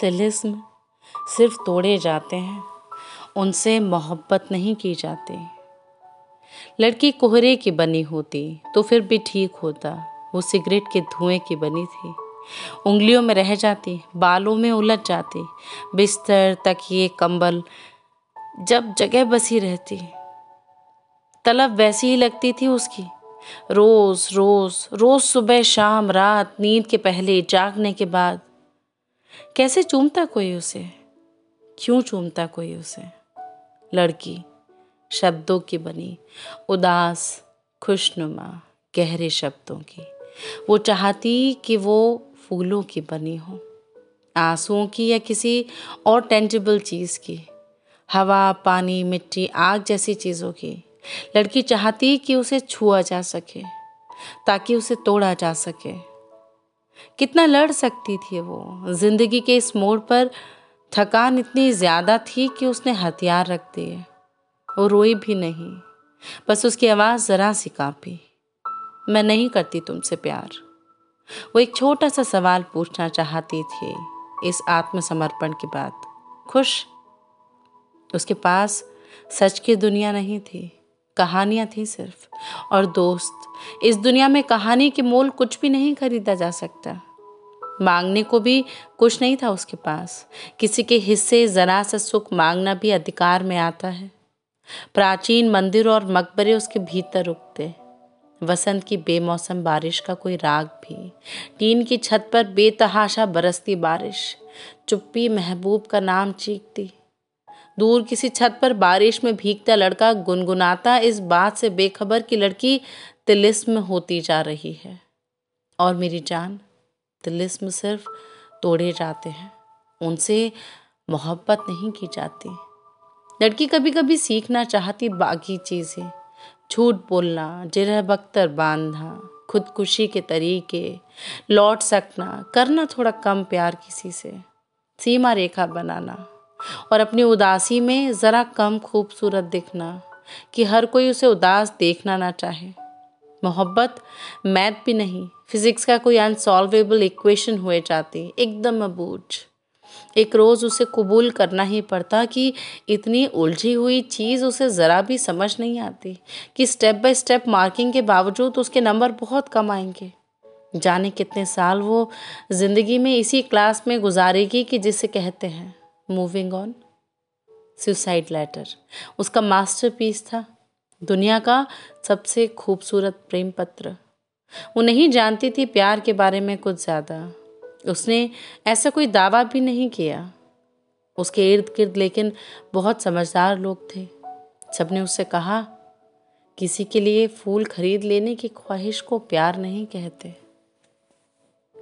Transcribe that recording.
तिलिस्म सिर्फ़ तोड़े जाते हैं, उनसे मोहब्बत नहीं की जाती। लड़की कोहरे की बनी होती तो फिर भी ठीक होता। वो सिगरेट के धुएँ की बनी थी। उंगलियों में रह जाती, बालों में उलझ जाती। बिस्तर तकिए कंबल जब जगह बसी रहती। तलब वैसी ही लगती थी उसकी। रोज रोज रोज सुबह, शाम, रात, नींद के पहले, जागने के बाद। कैसे चूमता कोई उसे? क्यों चूमता कोई उसे? लड़की, शब्दों की बनी, उदास, खुशनुमा, गहरे शब्दों की। वो चाहती कि वो फूलों की बनी हो, आंसुओं की या किसी और टेंजिबल चीज़ की। हवा, पानी, मिट्टी, आग जैसी चीज़ों की। लड़की चाहती कि उसे छुआ जा सके, ताकि उसे तोड़ा जा सके। कितना लड़ सकती थी वो? ज़िंदगी के इस मोड़ पर थकान इतनी ज़्यादा थी कि उसने हथियार रख दिए। वो रोई भी नहीं। बस उसकी आवाज़ जरा सी कांपी। मैं नहीं करती तुमसे प्यार। वो एक छोटा सा सवाल पूछना चाहती थी इस आत्मसमर्पण के बाद। खुश? उसके पास सच की दुनिया नहीं थी। कहानियाँ थी सिर्फ़। और दोस्त, इस दुनिया में कहानी के मोल कुछ भी नहीं खरीदा जा सकता। मांगने को भी कुछ नहीं था उसके पास। किसी के हिस्से जरा सा सुख मांगना भी अधिकार में आता है। प्राचीन मंदिर और मकबरे उसके भीतर उगते वसंत की बेमौसम बारिश का कोई राग भी। टीन की छत पर बेतहाशा बरसती बारिश। चुप्पी महबूब का नाम चीखती। दूर किसी छत पर बारिश में भीगता लड़का गुनगुनाता इस बात से बेखबर कि लड़की तिलिस्म होती जा रही है। और मेरी जान तिलिस्म सिर्फ़ तोड़े जाते हैं। उनसे मोहब्बत नहीं की जाती। लड़की कभी कभी सीखना चाहती बाकी चीज़ें। झूठ बोलना, जिरह बख्तर बांधना, खुदकुशी के तरीके, लौट सकना, करना थोड़ा कम प्यार किसी से। सीमा रेखा बनाना। और अपनी उदासी में ज़रा कम खूबसूरत दिखना, कि हर कोई उसे उदास देखना ना चाहे। मोहब्बत, मैथ भी नहीं, फिजिक्स का कोई अनसॉल्वेबल इक्वेशन हुए जाती, एकदम अबूझ। एक रोज़ उसे कबूल करना ही पड़ता कि इतनी उलझी हुई चीज़ उसे ज़रा भी समझ नहीं आती, कि स्टेप बाय स्टेप मार्किंग के बावजूद उसके नंबर बहुत कम आएँगे। जाने कितने साल वो ज़िंदगी में इसी क्लास में गुजारेगी कि जिसे कहते हैं। मूविंग ऑन सुसाइड लेटर उसका मास्टरपीस था. दुनिया का सबसे खूबसूरत प्रेम पत्र वो नहीं जानती थी प्यार के बारे में कुछ ज़्यादा. उसने ऐसा कोई दावा भी नहीं किया. उसके इर्द गिर्द लेकिन बहुत समझदार लोग थे. सबने उससे कहा, किसी के लिए फूल खरीद लेने की ख्वाहिश को प्यार नहीं कहते.